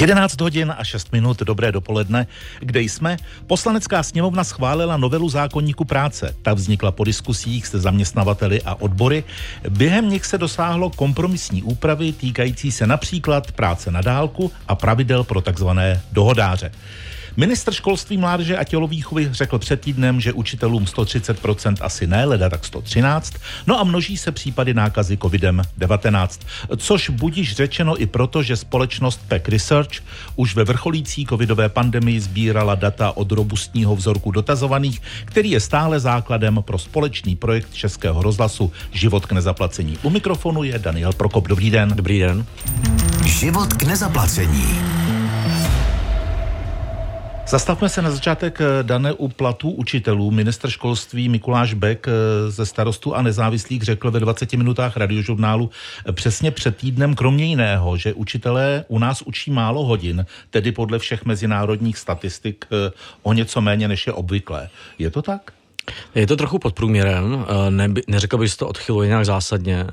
11 hodin a 6 minut, dobré dopoledne. Kde jsme? Poslanecká sněmovna schválila novelu zákonníku práce. Ta vznikla po diskusích se zaměstnavateli a odbory. Během nich se dosáhlo kompromisní úpravy týkající se například práce na dálku a pravidel pro takzvané dohodáře. Ministr školství, mládeže a tělovýchovy řekl před týdnem, že učitelům 130% asi ne, leda tak 113, no a množí se případy nákazy covidem-19, což budíš řečeno i proto, že společnost Peck Research už ve vrcholící covidové pandemii sbírala data od robustního vzorku dotazovaných, který je stále základem pro společný projekt Českého rozhlasu Život k nezaplacení. U mikrofonu je Daniel Prokop. Dobrý den. Dobrý den. Život k nezaplacení. Zastavme se na začátek, eh, Dané, u platů učitelů. Minister školství Mikuláš Bek eh, ze starostu a nezávislých řekl ve 20 minutách radiožurnálu eh, přesně před týdnem, kromě jiného, že učitelé u nás učí málo hodin, tedy podle všech mezinárodních statistik o něco méně než je obvyklé. Je to tak? Je to trochu pod průměrem, ne, neřekl bych, že to odchyluje nějak zásadně.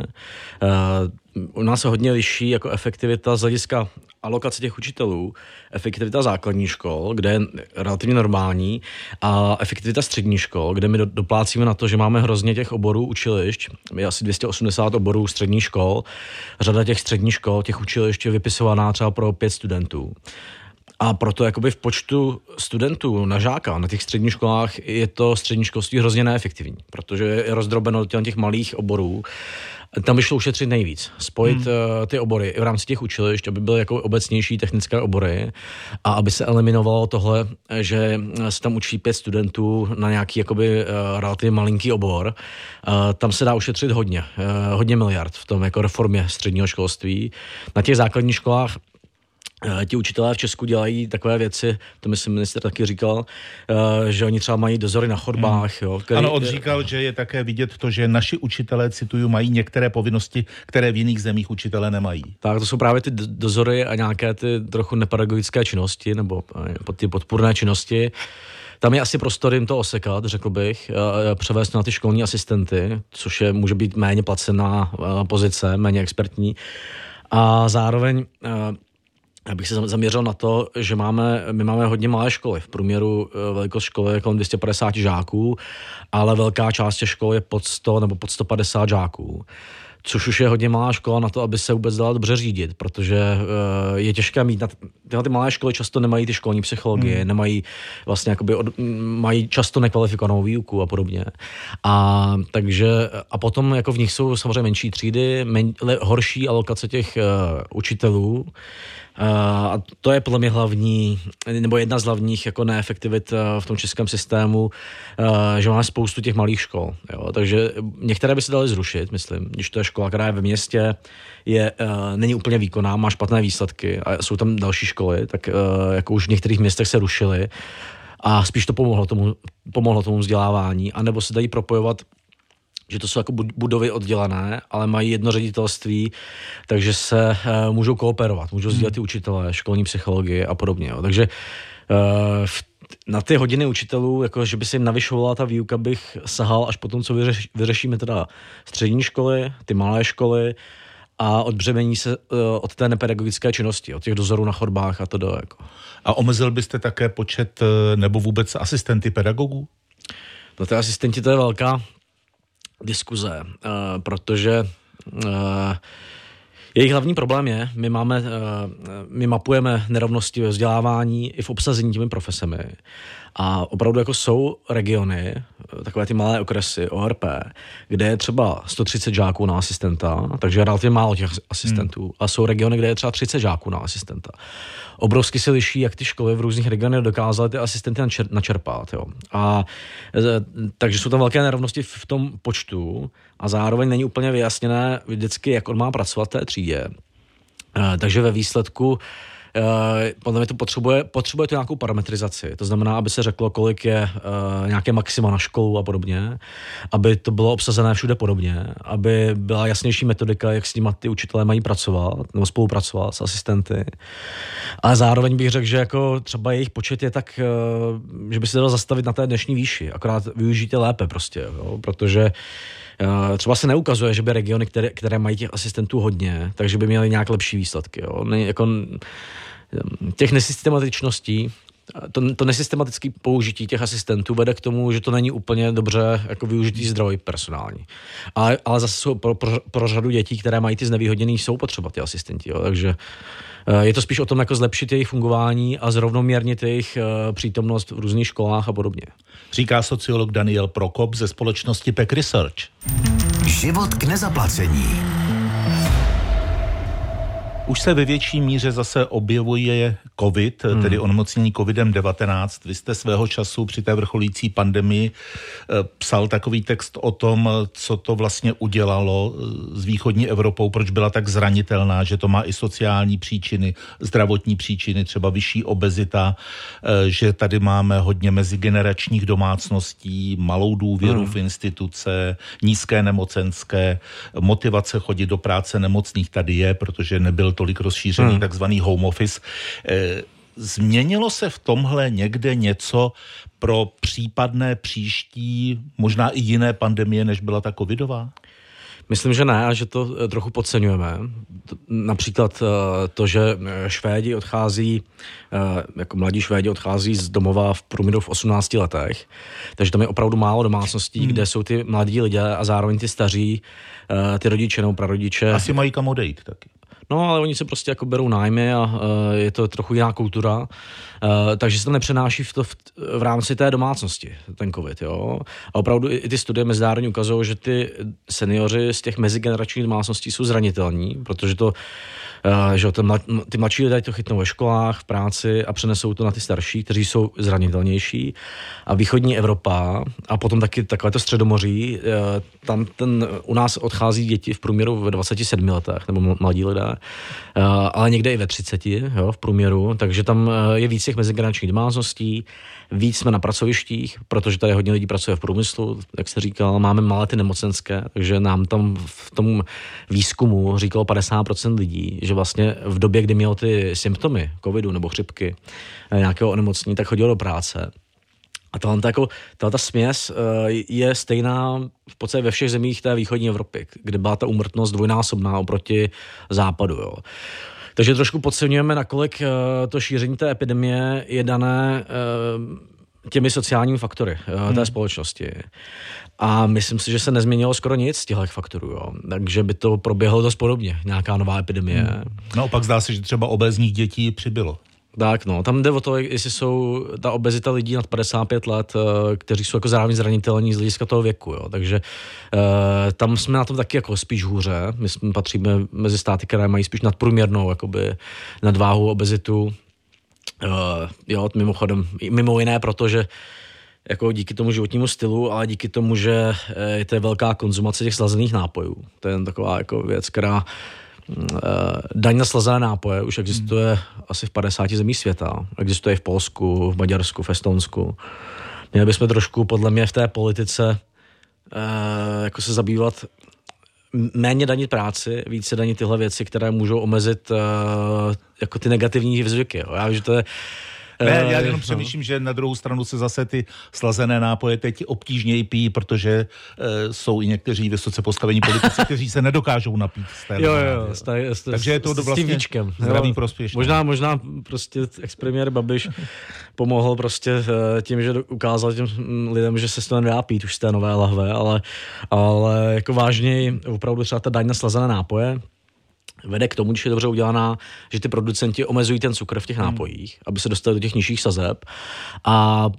U nás se hodně liší jako efektivita z hlediska alokace těch učitelů, efektivita základní škol, kde je relativně normální, a efektivita střední škol, kde my doplácíme na to, že máme hrozně těch oborů učilišť, je asi 280 oborů středních škol, řada těch středních škol, těch učilišť je vypisovaná třeba pro pět studentů. A proto jakoby v počtu studentů na žáka na těch středních školách je to střední školství hrozně neefektivní, protože je rozdrobeno do těch malých oborů tam by šlo ušetřit nejvíc. Spojit hmm. uh, ty obory v rámci těch učilišť, aby byly jako obecnější technické obory a aby se eliminovalo tohle, že se tam učí pět studentů na nějaký jakoby uh, relativně malinký obor. Uh, tam se dá ušetřit hodně, uh, hodně miliard v tom jako reformě středního školství. Na těch základních školách Eh, ti učitelé v Česku dělají takové věci, to myslím minister taky říkal, eh, že oni třeba mají dozory na chodbách. Hmm. Jo, který, ano, on říkal, že je také vidět to, že naši učitelé, cituju, mají některé povinnosti, které v jiných zemích učitelé nemají. Tak to jsou právě ty dozory a nějaké ty trochu nepedagogické činnosti nebo eh, ty podpůrné činnosti. Tam je asi prostor jim to osekat, řekl bych, převést na ty školní asistenty, což je, může být méně placená pozice, méně expertní. A zároveň já bych se zaměřil na to, že máme, my máme hodně malé školy. V průměru eh, velikost školy je kolem 250 žáků, ale velká část těch škol je pod 100 nebo pod 150 žáků což už je hodně malá škola na to, aby se vůbec dala dobře řídit, protože uh, je těžké mít, na tyhle ty malé školy často nemají ty školní psychologie, hmm. nemají vlastně jakoby, od, mají často nekvalifikovanou výuku a podobně. A takže, a potom jako v nich jsou samozřejmě menší třídy, men, le, horší alokace těch uh, učitelů, a to je podle mě hlavní, nebo jedna z hlavních jako neefektivit eh, v tom českém systému, eh, že máme spoustu těch malých škol. Jo? Takže některé by se daly zrušit, myslím. Když to je škola, která je ve městě, je, eh, není úplně výkonná, má špatné výsledky a jsou tam další školy, tak jako už v některých městech se rušily a spíš to pomohlo tomu, pomohlo tomu vzdělávání, anebo se dají propojovat že to jsou jako budovy oddělané, ale mají jedno ředitelství, takže se uh, můžou kooperovat, můžou hmm. sdílet ty učitelé, školní psychologii a podobně. Jo. Takže uh, v, na ty hodiny učitelů, jako že by se jim navyšovala ta výuka, bych sahal až potom, co vyřeš, vyřešíme teda střední školy, ty malé školy a odbřemení se uh, od té nepedagogické činnosti, od těch dozorů na chodbách a to do. Jako. A omezil byste také počet nebo vůbec asistenty pedagogů? No ty asistenti to je velká, diskuze, uh, protože uh, jejich hlavní problém je, my máme, uh, my mapujeme nerovnosti ve vzdělávání i v obsazení těmi profesemi a opravdu jako jsou regiony, takové ty malé okresy, ORP, kde je třeba 130 žáků na asistenta, takže relativně málo těch asistentů. Hmm. A jsou regiony, kde je třeba 30 žáků na asistenta. Obrovsky se liší, jak ty školy v různých regionech dokázaly ty asistenty načerpat. Jo. A, e, takže jsou tam velké nerovnosti v tom počtu a zároveň není úplně vyjasněné vždycky, jak on má pracovat v té třídě. E, takže ve výsledku Eh, podle mě to potřebuje, potřebuje to nějakou parametrizaci. To znamená, aby se řeklo, kolik je uh, nějaké maxima na školu a podobně, aby to bylo obsazené všude podobně, aby byla jasnější metodika, jak s nimi ty učitelé mají pracovat nebo spolupracovat s asistenty. Ale zároveň bych řekl, že jako třeba jejich počet je tak, uh, že by se dalo zastavit na té dnešní výši, akorát využijte lépe prostě, jo? protože třeba se neukazuje, že by regiony, které, které mají těch asistentů hodně, takže by měly nějak lepší výsledky. Jo? Ne, jako, těch nesystematičností, to, to nesystematické použití těch asistentů vede k tomu, že to není úplně dobře jako využitý zdroj personální. Ale, ale zase pro, pro, pro řadu dětí, které mají ty znevýhodněný, jsou potřeba ty asistenti. Jo. Takže eh, je to spíš o tom, jako zlepšit jejich fungování a zrovnoměrnit jejich eh, přítomnost v různých školách a podobně. Říká sociolog Daniel Prokop ze společnosti PEC Research. Život k nezaplacení. Už se ve větší míře zase objevuje COVID, hmm. tedy onemocnění COVID-19. Vy jste svého času při té vrcholící pandemii eh, psal takový text o tom, co to vlastně udělalo eh, s východní Evropou, proč byla tak zranitelná, že to má i sociální příčiny, zdravotní příčiny, třeba vyšší obezita, eh, že tady máme hodně mezigeneračních domácností, malou důvěru hmm. v instituce, nízké nemocenské, motivace chodit do práce nemocných tady je, protože nebyl tolik rozšířený hmm. takzvaný home office. Eh, změnilo se v tomhle někde něco pro případné příští, možná i jiné pandemie, než byla ta covidová? Myslím, že ne a že to eh, trochu podceňujeme. Například eh, to, že Švédi odchází, jako mladí Švédi odchází z domova v průměru v 18 letech, takže tam je opravdu málo domácností, hmm. kde jsou ty mladí lidé a zároveň ty staří, ty rodiče nebo prarodiče. Asi mají kam odejít taky. No, ale oni se prostě jako berou nájmy a uh, je to trochu jiná kultura, uh, takže se to nepřenáší v, to v, v rámci té domácnosti, ten covid, jo. A opravdu i, i ty studie mezinárodní ukazují, že ty seniori z těch mezigeneračních domácností jsou zranitelní, protože to Uh, že ten, ty mladší lidé to chytnou ve školách, v práci a přenesou to na ty starší, kteří jsou zranitelnější. A východní Evropa a potom taky takové to středomoří, uh, tam ten, u nás odchází děti v průměru ve 27 letech, nebo mladí lidé, uh, ale někde i ve 30 jo, v průměru, takže tam je víc těch mezigeneračních domácností, víc jsme na pracovištích, protože tady hodně lidí pracuje v průmyslu, jak se říkal, máme malé ty nemocenské, takže nám tam v tom výzkumu říkalo 50% lidí, že vlastně v době, kdy mělo ty symptomy covidu nebo chřipky, eh, nějakého onemocnění, tak chodilo do práce. A tahle, jako, ta směs eh, je stejná v podstatě ve všech zemích té východní Evropy, kde byla ta umrtnost dvojnásobná oproti západu. Jo. Takže trošku podceňujeme, nakolik eh, to šíření té epidemie je dané těmi sociálními faktory hmm. té společnosti. A myslím si, že se nezměnilo skoro nic z těchto faktorů, jo. takže by to proběhlo dost podobně, nějaká nová epidemie. Hmm. Naopak zdá se, že třeba obezních dětí přibylo. Tak no, tam jde o to, jestli jsou ta obezita lidí nad 55 let, eh, kteří jsou jako zároveň zranitelní z hlediska toho věku, jo. takže uh, tam jsme na tom taky jako spíš hůře. My jsme patříme mezi státy, které mají spíš nadprůměrnou jakoby nadváhu, obezitu. Uh, jo, mimochodem, mimo jiné, protože jako díky tomu životnímu stylu, ale díky tomu, že je to velká konzumace těch slazených nápojů. To je taková jako věc, která Eh, daň na slazené nápoje už existuje hmm. asi v 50 zemích světa. Existuje v Polsku, v Maďarsku, v Estonsku. Měli bychom trošku, podle mě, v té politice eh, jako se zabývat méně danit práci, více danit tyhle věci, které můžou omezit uh, jako ty negativní zvyky. Já vím, že to je ne, já eh, jenom no. přemýšlím, že na druhou stranu se zase ty slazené nápoje teď obtížněji pijí, protože uh, jsou i někteří vysoce postavení politici, kteří se nedokážou napít z té Jo, jo, s, s, Takže je to s, vlastně tím víčkem. zdravý prospěšný. Možná, možná prostě ex-premiér Babiš pomohl prostě uh, tím, že ukázal těm lidem, že se toho nedá pít už z té nové lahve, ale, ale jako vážněji opravdu třeba ta daň na slazené nápoje, vede k tomu, když je dobře udělaná, že ty producenti omezují ten cukr v těch hmm. nápojích, aby se dostali do těch nižších sazeb a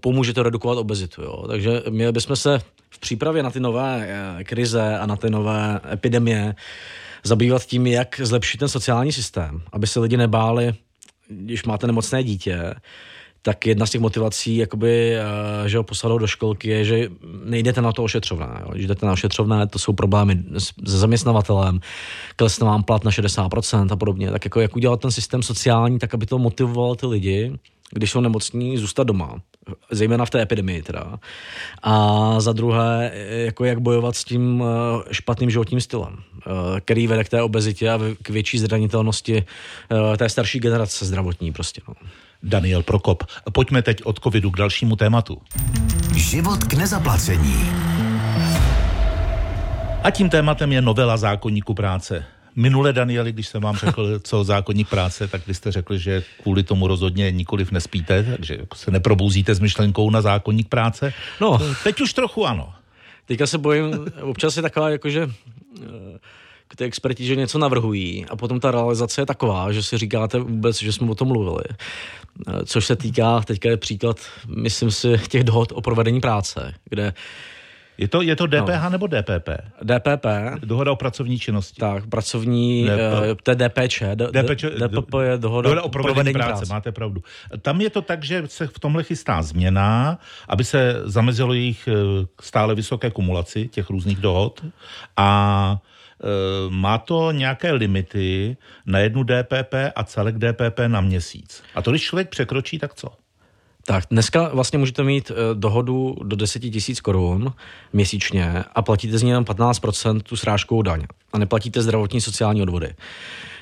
pomůže to redukovat obezitu. Jo. Takže měli bychom se v přípravě na ty nové eh, krize a na ty nové epidemie zabývat tím, jak zlepšit ten sociální systém, aby se lidi nebáli, když máte nemocné dítě, tak jedna z těch motivací, jakoby, eh, že ho posadou do školky, je, že nejdete na to ošetřovné. Jo. Když jdete na ošetřovné, to jsou problémy se zaměstnavatelem, klesne vám plat na 60% a podobně. Tak jako jak udělat ten systém sociální, tak aby to motivoval ty lidi, když jsou nemocní, zůstat doma. Zejména v té epidemii teda. A za druhé, jako jak bojovat s tím eh, špatným životním stylem, eh, který vede k té obezitě a k větší zranitelnosti té starší generace zdravotní prostě. No. Daniel Prokop. Pojďme teď od covidu k dalšímu tématu. Život k nezaplacení. A tím tématem je novela zákonníku práce. Minule, Danieli, když jsem vám řekl, co zákonník práce, tak vy jste řekl, že kvůli tomu rozhodně nikoliv nespíte, takže se neprobouzíte s myšlenkou na zákonník práce. No, teď už trochu ano. Teďka se bojím, občas je taková jakože eh, ty experti, že něco navrhují a potom ta realizace je taková, že si říkáte vůbec, že jsme o tom mluvili. Eh, což se týká, teďka je příklad, myslím si, těch dohod o provedení práce, kde je to, je to DPH no. nebo DPP? DPP. Dohoda o pracovní činnosti. Tak, pracovní, DP. to je DPČ. DPČ DPP je dohoda, dohoda o provedení, provedení práce, práce. Máte pravdu. Tam je to tak, že se v tomhle chystá změna, aby se zamezilo jejich eh, stále vysoké kumulaci těch různých dohod a eh, má to nějaké limity na jednu DPP a celek DPP na měsíc. A to, když člověk překročí, tak co? Tak dneska vlastně můžete mít uh, dohodu do 10 tisíc korun měsíčně a platíte z ní jenom 15% tu srážkovou daň a neplatíte zdravotní sociální odvody.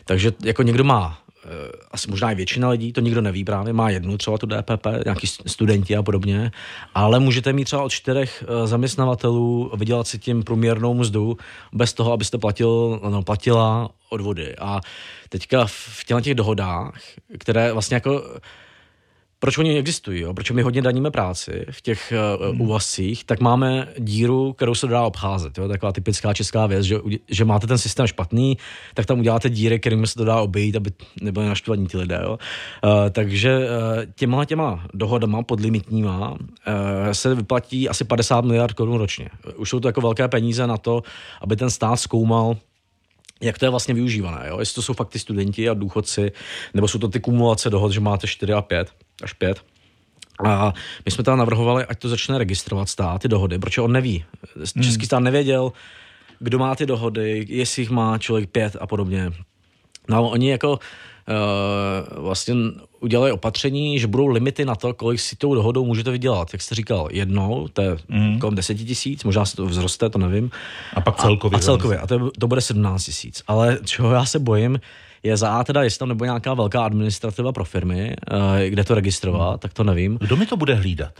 Takže jako někdo má uh, asi možná i většina lidí, to nikdo neví právě, má jednu třeba tu DPP, nějaký studenti a podobně, ale můžete mít třeba od čtyřech uh, zaměstnavatelů vydělat si tím průměrnou mzdu bez toho, abyste platil, no, platila odvody. A teďka v těch dohodách, které vlastně jako proč oni existují, jo? proč my hodně daníme práci v těch uh, úvazcích, tak máme díru, kterou se dá obcházet. Jo? Taková typická česká věc, že, že máte ten systém špatný, tak tam uděláte díry, kterými se to dá obejít, aby nebyly naštvaní ty lidé. Jo? Uh, takže uh, těma těma dohodama podlimitníma uh, se vyplatí asi 50 miliard korun ročně. Už jsou to jako velké peníze na to, aby ten stát zkoumal, jak to je vlastně využívané. Jo? Jestli to jsou fakt ty studenti a důchodci, nebo jsou to ty kumulace dohod, že máte 4 a 5 až 5. A my jsme tam navrhovali, ať to začne registrovat stát, ty dohody, protože on neví. Český hmm. stát nevěděl, kdo má ty dohody, jestli jich má člověk pět a podobně. No oni jako vlastně udělali opatření, že budou limity na to, kolik si tou dohodou můžete vydělat. Jak jste říkal, jednou, to je mm. kolem 10 tisíc, možná se to vzroste, to nevím. A pak celkově. A, a celkově, a to, to bude 17 tisíc. Ale čeho já se bojím, je za A teda, jestli tam nebo nějaká velká administrativa pro firmy, uh, kde to registrovat, hmm. tak to nevím. Kdo mi to bude hlídat?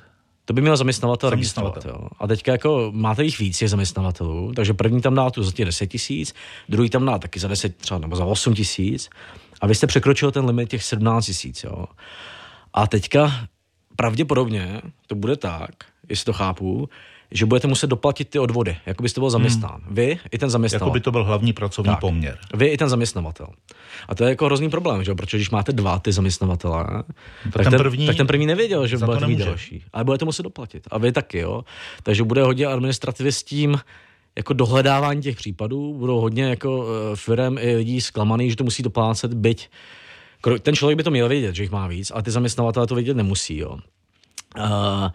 To by měl zaměstnavatel, registrovat. Jo. A teďka jako máte jich víc, je zaměstnavatelů, takže první tam dá tu za těch 10 tisíc, druhý tam dá taky za 10 třeba nebo za 8 tisíc a vy jste překročil ten limit těch 17 tisíc. A teďka pravděpodobně to bude tak, jestli to chápu, že budete muset doplatit ty odvody, jako byste byl zaměstnán. Hmm. Vy i ten zaměstnavatel. Jako by to byl hlavní pracovní tak. poměr. Vy i ten zaměstnavatel. A to je jako hrozný problém, že? protože když máte dva ty zaměstnavatele, tak, tak, ten, první, tak ten první nevěděl, že budete mít další. Ale budete muset doplatit. A vy taky, jo. Takže bude hodně administrativy s tím, jako dohledávání těch případů, budou hodně jako eh, firm i lidí zklamaný, že to musí doplácet, byť ten člověk by to měl vědět, že jich má víc, ale ty zaměstnavatele to vědět nemusí, jo. Uh,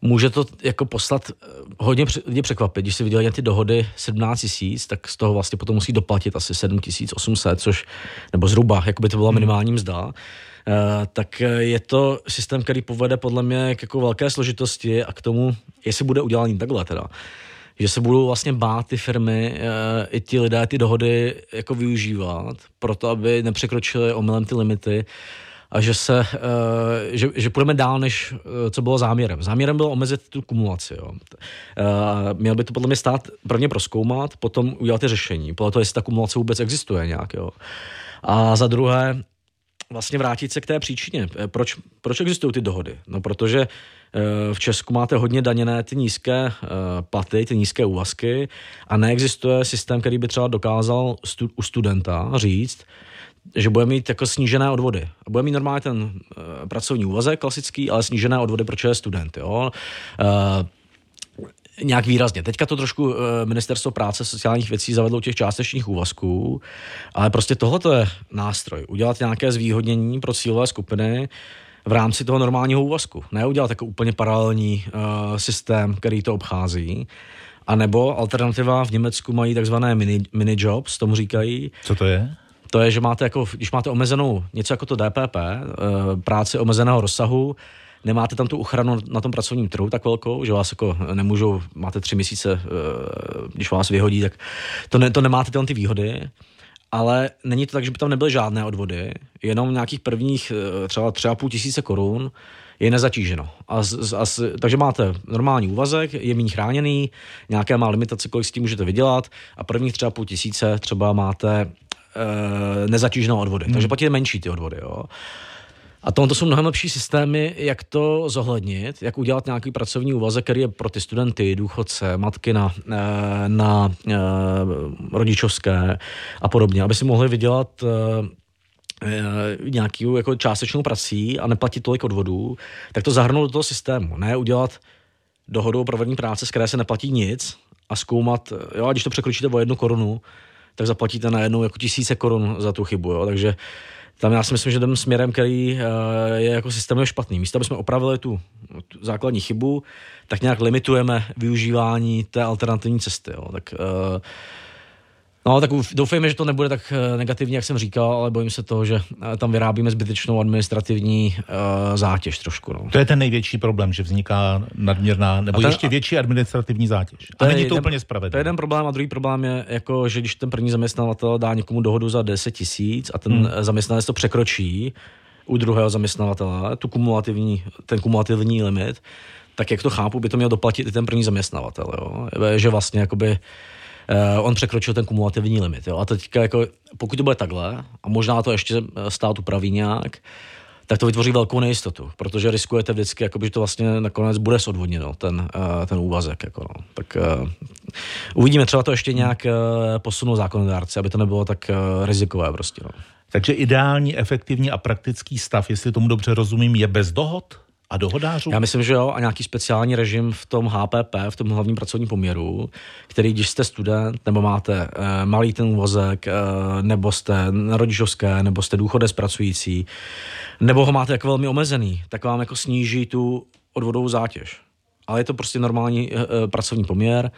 může to jako poslat eh, hodně lidi překvapit, když si viděli ty dohody 17 tisíc, tak z toho vlastně potom musí doplatit asi 7800, což, nebo zhruba, jako by to byla hmm. minimální mzda. Uh, tak je to systém, který povede podle mě k jako velké složitosti a k tomu, jestli bude udělaný takhle teda, že se budou vlastně bát ty firmy uh, i ti lidé ty dohody jako využívat, proto aby nepřekročili omylem ty limity a že se, uh, že, že půjdeme dál, než uh, co bylo záměrem. Záměrem bylo omezit tu kumulaci. Jo. Měl by to podle mě stát prvně proskoumat, potom udělat ty řešení, podle toho, jestli ta kumulace vůbec existuje nějak. Jo. A za druhé, vlastně vrátit se k té příčině. Proč, proč existují ty dohody? No, protože v Česku máte hodně daněné ty nízké platy, ty nízké úvazky a neexistuje systém, který by třeba dokázal stu, u studenta říct, že bude mít jako snížené odvody. Bude mít normálně ten uh, pracovní úvazek klasický, ale snížené odvody, proč je student. Jo? Nějak výrazně. Teďka to trošku ministerstvo práce sociálních věcí zavedlo těch částečných úvazků, ale prostě tohle je nástroj. Udělat nějaké zvýhodnění pro cílové skupiny v rámci toho normálního úvazku. Ne udělat jako úplně paralelní uh, systém, který to obchází. A nebo alternativa v Německu mají takzvané mini, mini jobs, tomu říkají. Co to je? to je, že máte jako, když máte omezenou, něco jako to DPP, eh, práci omezeného rozsahu, nemáte tam tu ochranu na tom pracovním trhu tak velkou, že vás jako nemůžou, máte tři měsíce, eh, když vás vyhodí, tak to, ne, to nemáte tam ty výhody, ale není to tak, že by tam nebyly žádné odvody, jenom nějakých prvních eh, třeba třeba půl tisíce korun, je nezatíženo. A, z, a z, takže máte normální úvazek, je méně chráněný, nějaké má limitace, kolik s tím můžete vydělat a prvních třeba půl tisíce třeba máte e, nezatíženou odvody. Hmm. Takže platíte menší ty odvody. Jo. A tohle to jsou mnohem lepší systémy, jak to zohlednit, jak udělat nějaký pracovní úvazek, který je pro ty studenty, důchodce, matky na, eh, na, na eh, rodičovské a podobně, aby si mohli vydělat nějakou jako částečnou prací a neplatit tolik odvodů, tak to zahrnout do toho systému. Ne udělat dohodu o provedení práce, z které se neplatí nic a zkoumat, jo, a když to překročíte o jednu korunu, tak zaplatíte najednou jako tisíce korun za tu chybu. Jo. Takže tam já si myslím, že jdem směrem, který eh, je jako systémově špatný. Místo, aby jsme opravili tu, tu základní chybu, tak nějak limitujeme využívání té alternativní cesty. Jo. Tak uh, No, tak doufejme, že to nebude tak eh, negativní, jak jsem říkal, ale bojím se toho, že eh, tam vyrábíme zbytečnou administrativní uh, zátěž trošku. No. To je ten největší problém, že vzniká nadměrná nebo ten, ještě větší administrativní zátěž. To a není to jeden, úplně spravedlivé. To je jeden problém a druhý problém je, jako, že když ten první zaměstnavatel dá někomu dohodu za 10 tisíc a ten hmm. zaměstnanec to překročí u druhého zaměstnavatele, tu kumulativní, ten kumulativní limit, tak jak to chápu, by to měl doplatit i ten první zaměstnavatel. Jo? Že vlastně jakoby uh, on překročil ten kumulativní limit. Jo? A teďka jako, pokud to bude takhle, a možná to ještě eh, stát upraví nějak, tak to vytvoří velkou nejistotu, protože riskujete vždycky, jako že to vlastně nakonec bude sodvodněno, ten, uh, ten úvazek. Jako no. Tak uh, uvidíme, třeba to ještě nějak uh, posunou zákonodárci, aby to nebylo tak uh, rizikové prostě. No. Takže ideální, efektivní a praktický stav, jestli tomu dobře rozumím, je bez dohod? A dohodářů? Já myslím, že jo, a nějaký speciální režim v tom HPP, v tom hlavním pracovním poměru, který, když jste student, nebo máte e, malý ten úvozek, e, nebo jste na rodičovské, nebo jste důchodec pracující, nebo ho máte jako velmi omezený, tak vám jako sníží tu odvodovou zátěž. Ale je to prostě normální e, e, pracovní poměr.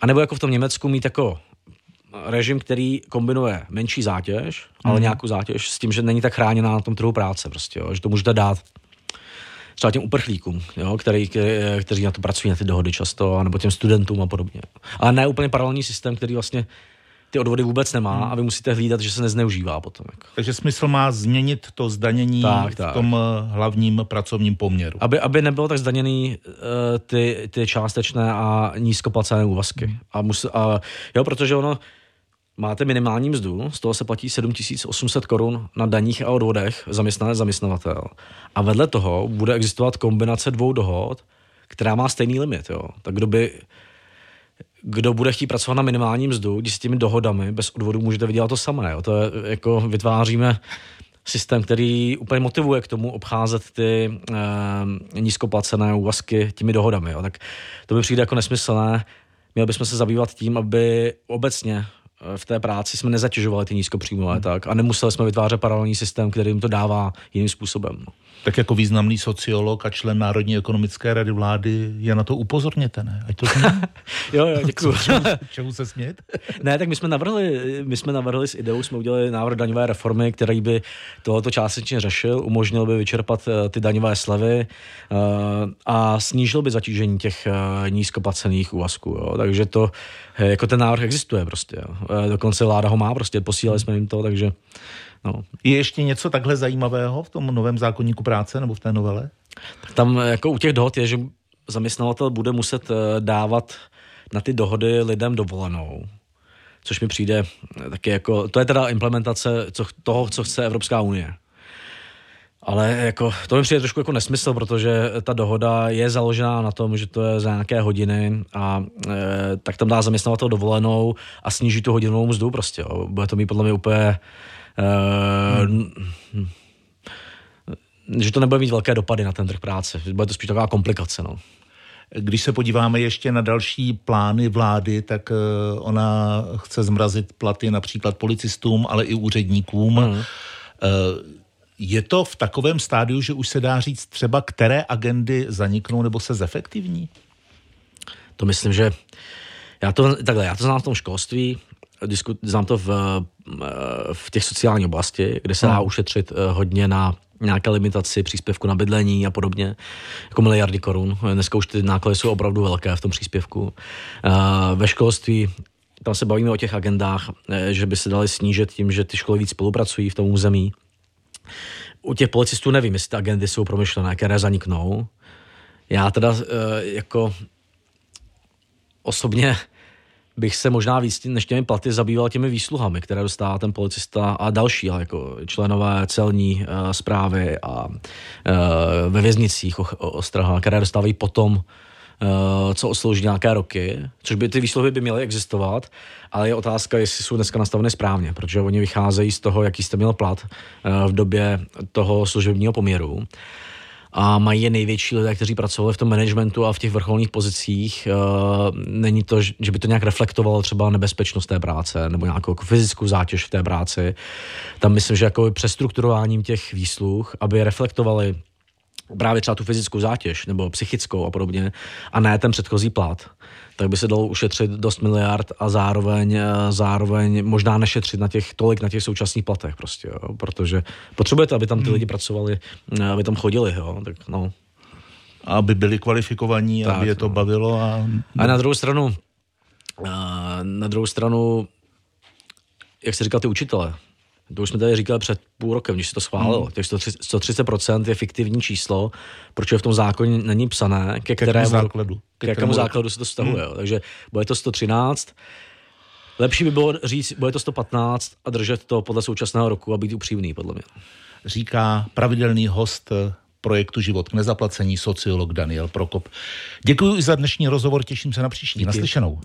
A nebo jako v tom Německu mít jako režim, který kombinuje menší zátěž, ale mm. nějakou zátěž s tím, že není tak chráněná na tom trhu práce, prostě, jo, že to můžete dát třeba těm uprchlíkům, jo, který, kteří na to pracují, na ty dohody často, nebo těm studentům a podobně. Ale ne úplně paralelní systém, který vlastně ty odvody vůbec nemá hmm. a vy musíte hlídat, že se nezneužívá potom. Jako. Takže smysl má změnit to zdanění tak, tak. v tom eh, hlavním pracovním poměru. Aby, aby nebylo tak zdaněný uh, ty, ty částečné a nízkoplacené úvazky. Hmm. A, mus, a jo, protože ono, máte minimální mzdu, z toho se platí 7800 korun na daních a odvodech zaměstnanec zaměstnavatel. A vedle toho bude existovat kombinace dvou dohod, která má stejný limit. Jo. Tak kdo by kdo bude chtít pracovat na minimální mzdu, když s těmi dohodami bez odvodu můžete vydělat to samé. Jo. To je, jako vytváříme systém, který úplně motivuje k tomu obcházet ty e, nízkoplacené úvazky těmi dohodami. Jo. Tak to by přijde jako nesmyslné. Měli bychom se zabývat tím, aby obecně v té práci jsme nezatěžovali ty nízkopříjmové hmm. tak a nemuseli jsme vytvářet paralelní systém, který jim to dává jiným způsobem. Tak jako významný sociolog a člen Národní ekonomické rady vlády je na to upozorněte, ne? Ať to jo, jo, děkuji. čemu, čemu se smět? ne, tak my jsme navrhli, my jsme navrhli s ideou, jsme udělali návrh daňové reformy, který by tohoto částečně řešil, umožnil by vyčerpat uh, ty daňové slevy uh, a snížil by zatížení těch uh, nízkoplacených úvazků. Jo. Takže to, jako ten návrh existuje prostě. Jo. Dokonce vláda ho má, prostě posílali jsme jim to, takže No. Je ještě něco takhle zajímavého v tom novém zákonníku práce nebo v té novele? Tam jako u těch dohod je, že zaměstnavatel bude muset eh, dávat na ty dohody lidem dovolenou, což mi přijde taky jako, to je teda implementace co, toho, co chce Evropská unie. Ale jako, to mi přijde trošku jako nesmysl, protože ta dohoda je založená na tom, že to je za nějaké hodiny a e, tak tam dá zaměstnavatel dovolenou a sníží tu hodinovou mzdu prostě. Jo. Bude to mít podle mě úplně hmm. že to nebude mít velké dopady na ten trh práce. Bude to spíš taková komplikace. No. Když se podíváme ještě na další plány vlády, tak eh, ona chce zmrazit platy například policistům, ale i úředníkům. Hmm. Je to v takovém stádiu, že už se dá říct třeba, které agendy zaniknou nebo se zefektivní? To myslím, že já to, takhle, já to znám v tom školství, diskut, znám to v, eh, v těch sociální oblasti, kde se dá ušetřit eh, hodně na nějaké limitaci příspěvku na bydlení a podobně, jako miliardy korun. Dneska už ty náklady jsou opravdu velké v tom příspěvku. Eh, ve školství tam se bavíme o těch agendách, že by se dali snížit tím, že ty školy víc spolupracují v tom území, U těch policistů nevím, jestli ty agendy jsou promyšlené, které zaniknou. Já teda jako osobně bych se možná víc než těmi platy zabýval těmi výsluhami, které dostává ten policista a další, jako členové celní uh, zprávy a uh, ve věznicích ostraha, které dostávají potom uh, co oslouží nějaké roky, což by ty výsluhy by měly existovat, ale je otázka, jestli jsou dneska nastaveny správně, protože oni vycházejí z toho, jaký jste měl plat v době toho služebního poměru a mají je největší lidé, kteří pracovali v tom managementu a v těch vrcholných pozicích. Uh, není to, že by to nějak reflektovalo třeba nebezpečnost té práce nebo nějakou jako fyzickou zátěž v té práci. Tam myslím, že jako přestrukturováním těch výsluh, aby reflektovali právě třeba tu fyzickou zátěž nebo psychickou a podobně a ne ten předchozí plat, tak by se dalo ušetřit dost miliard a zároveň, eh, zároveň možná nešetřit na těch, tolik na těch současných platech prostě, jo, protože potřebujete, aby tam ty hmm. lidi pracovali, eh, aby tam chodili, jo, tak no. Aby byli kvalifikovaní, tak, aby je to no. bavilo. A... a na druhou stranu, eh, na druhou stranu, jak se říkal ty učitele, to už jsme tady říkali před půl rokem, když se to schválilo. Hmm. Těch 130% je fiktivní číslo, protože v tom zákoně není psané, ke kterému, základu, ke jakému základu se to vztahuje. Hmm. Takže bude to 113, Lepší by bylo říct, bude to 115 a držet to podle současného roku a být upřímný, podle mě. Říká pravidelný host projektu Život k nezaplacení sociolog Daniel Prokop. Děkuji za dnešní rozhovor, těším se na příští. Díky. Naslyšenou.